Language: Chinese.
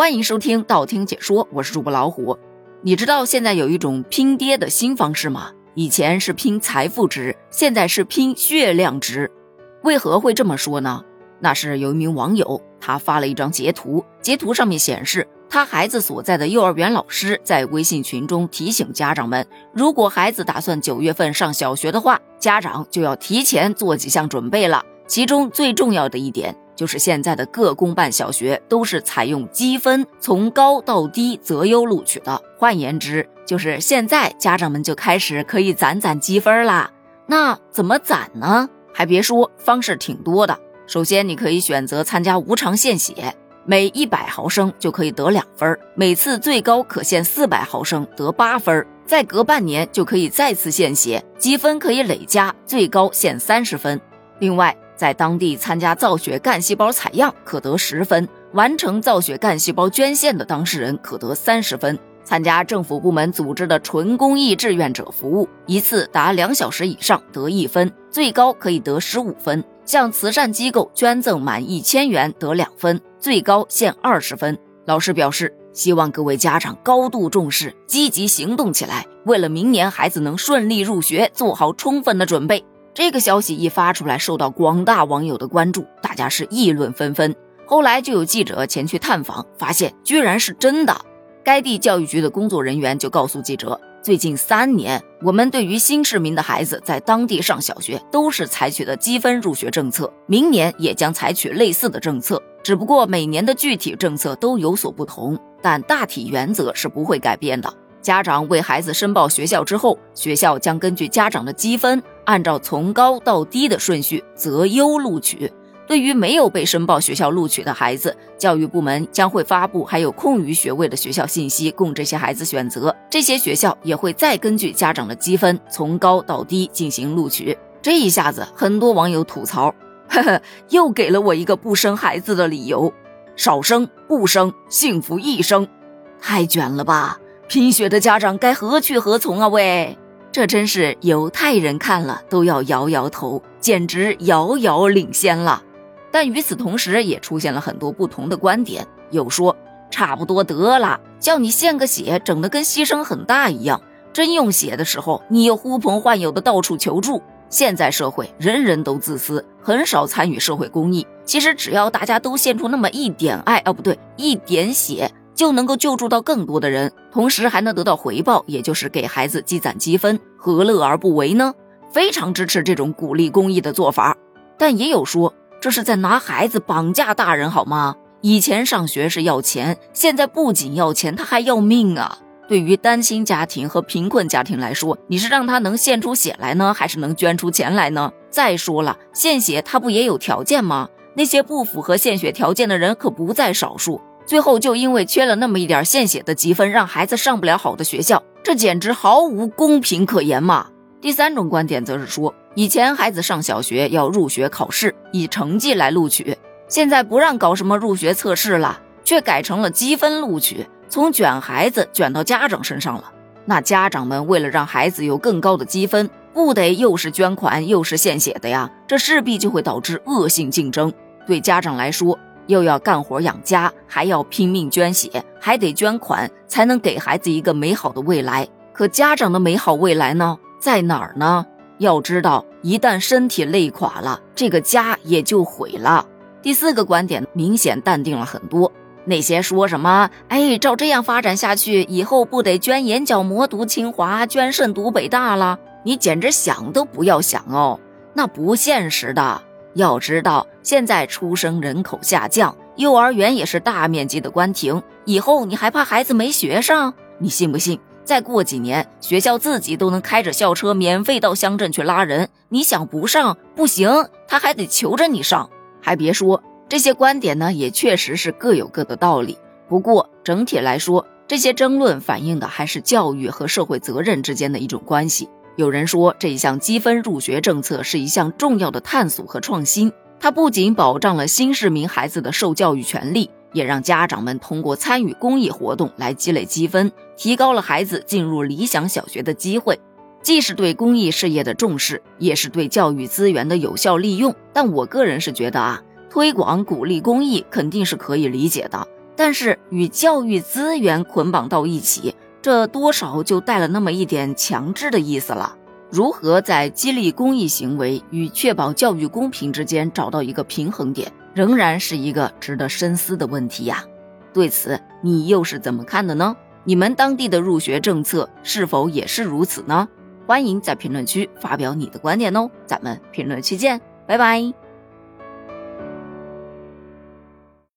欢迎收听道听解说，我是主播老虎。你知道现在有一种拼爹的新方式吗？以前是拼财富值，现在是拼血量值。为何会这么说呢？那是有一名网友，他发了一张截图，截图上面显示他孩子所在的幼儿园老师在微信群中提醒家长们，如果孩子打算九月份上小学的话，家长就要提前做几项准备了。其中最重要的一点。就是现在的各公办小学都是采用积分从高到低择优录取的。换言之，就是现在家长们就开始可以攒攒积分啦。那怎么攒呢？还别说，方式挺多的。首先，你可以选择参加无偿献血，每一百毫升就可以得两分，每次最高可献四百毫升，得八分。再隔半年就可以再次献血，积分可以累加，最高献三十分。另外，在当地参加造血干细胞采样可得十分，完成造血干细胞捐献的当事人可得三十分。参加政府部门组织的纯公益志愿者服务，一次达两小时以上得一分，最高可以得十五分。向慈善机构捐赠满一千元得两分，最高限二十分。老师表示，希望各位家长高度重视，积极行动起来，为了明年孩子能顺利入学做好充分的准备。这个消息一发出来，受到广大网友的关注，大家是议论纷纷。后来就有记者前去探访，发现居然是真的。该地教育局的工作人员就告诉记者，最近三年，我们对于新市民的孩子在当地上小学都是采取的积分入学政策，明年也将采取类似的政策，只不过每年的具体政策都有所不同，但大体原则是不会改变的。家长为孩子申报学校之后，学校将根据家长的积分，按照从高到低的顺序择优录取。对于没有被申报学校录取的孩子，教育部门将会发布还有空余学位的学校信息，供这些孩子选择。这些学校也会再根据家长的积分，从高到低进行录取。这一下子，很多网友吐槽：“呵呵，又给了我一个不生孩子的理由，少生不生，幸福一生，太卷了吧！”贫血的家长该何去何从啊？喂，这真是犹太人看了都要摇摇头，简直遥遥领先了。但与此同时，也出现了很多不同的观点。有说差不多得了，叫你献个血，整得跟牺牲很大一样。真用血的时候，你又呼朋唤友的到处求助。现在社会人人都自私，很少参与社会公益。其实只要大家都献出那么一点爱，哦不对，一点血。就能够救助到更多的人，同时还能得到回报，也就是给孩子积攒积分，何乐而不为呢？非常支持这种鼓励公益的做法，但也有说这是在拿孩子绑架大人，好吗？以前上学是要钱，现在不仅要钱，他还要命啊！对于单亲家庭和贫困家庭来说，你是让他能献出血来呢，还是能捐出钱来呢？再说了，献血他不也有条件吗？那些不符合献血条件的人可不在少数。最后就因为缺了那么一点献血的积分，让孩子上不了好的学校，这简直毫无公平可言嘛！第三种观点则是说，以前孩子上小学要入学考试，以成绩来录取，现在不让搞什么入学测试了，却改成了积分录取，从卷孩子卷到家长身上了。那家长们为了让孩子有更高的积分，不得又是捐款又是献血的呀？这势必就会导致恶性竞争，对家长来说。又要干活养家，还要拼命捐血，还得捐款，才能给孩子一个美好的未来。可家长的美好未来呢，在哪儿呢？要知道，一旦身体累垮了，这个家也就毁了。第四个观点明显淡定了很多。那些说什么“哎，照这样发展下去，以后不得捐眼角膜读清华，捐肾读北大了？”你简直想都不要想哦，那不现实的。要知道，现在出生人口下降，幼儿园也是大面积的关停。以后你还怕孩子没学上？你信不信？再过几年，学校自己都能开着校车免费到乡镇去拉人。你想不上不行，他还得求着你上。还别说，这些观点呢，也确实是各有各的道理。不过整体来说，这些争论反映的还是教育和社会责任之间的一种关系。有人说，这一项积分入学政策是一项重要的探索和创新。它不仅保障了新市民孩子的受教育权利，也让家长们通过参与公益活动来积累积分，提高了孩子进入理想小学的机会。既是对公益事业的重视，也是对教育资源的有效利用。但我个人是觉得啊，推广鼓励公益肯定是可以理解的。但是与教育资源捆绑到一起，这多少就带了那么一点强制的意思了。如何在激励公益行为与确保教育公平之间找到一个平衡点，仍然是一个值得深思的问题呀。对此，你又是怎么看的呢？你们当地的入学政策是否也是如此呢？欢迎在评论区发表你的观点哦，咱们评论区见，拜拜。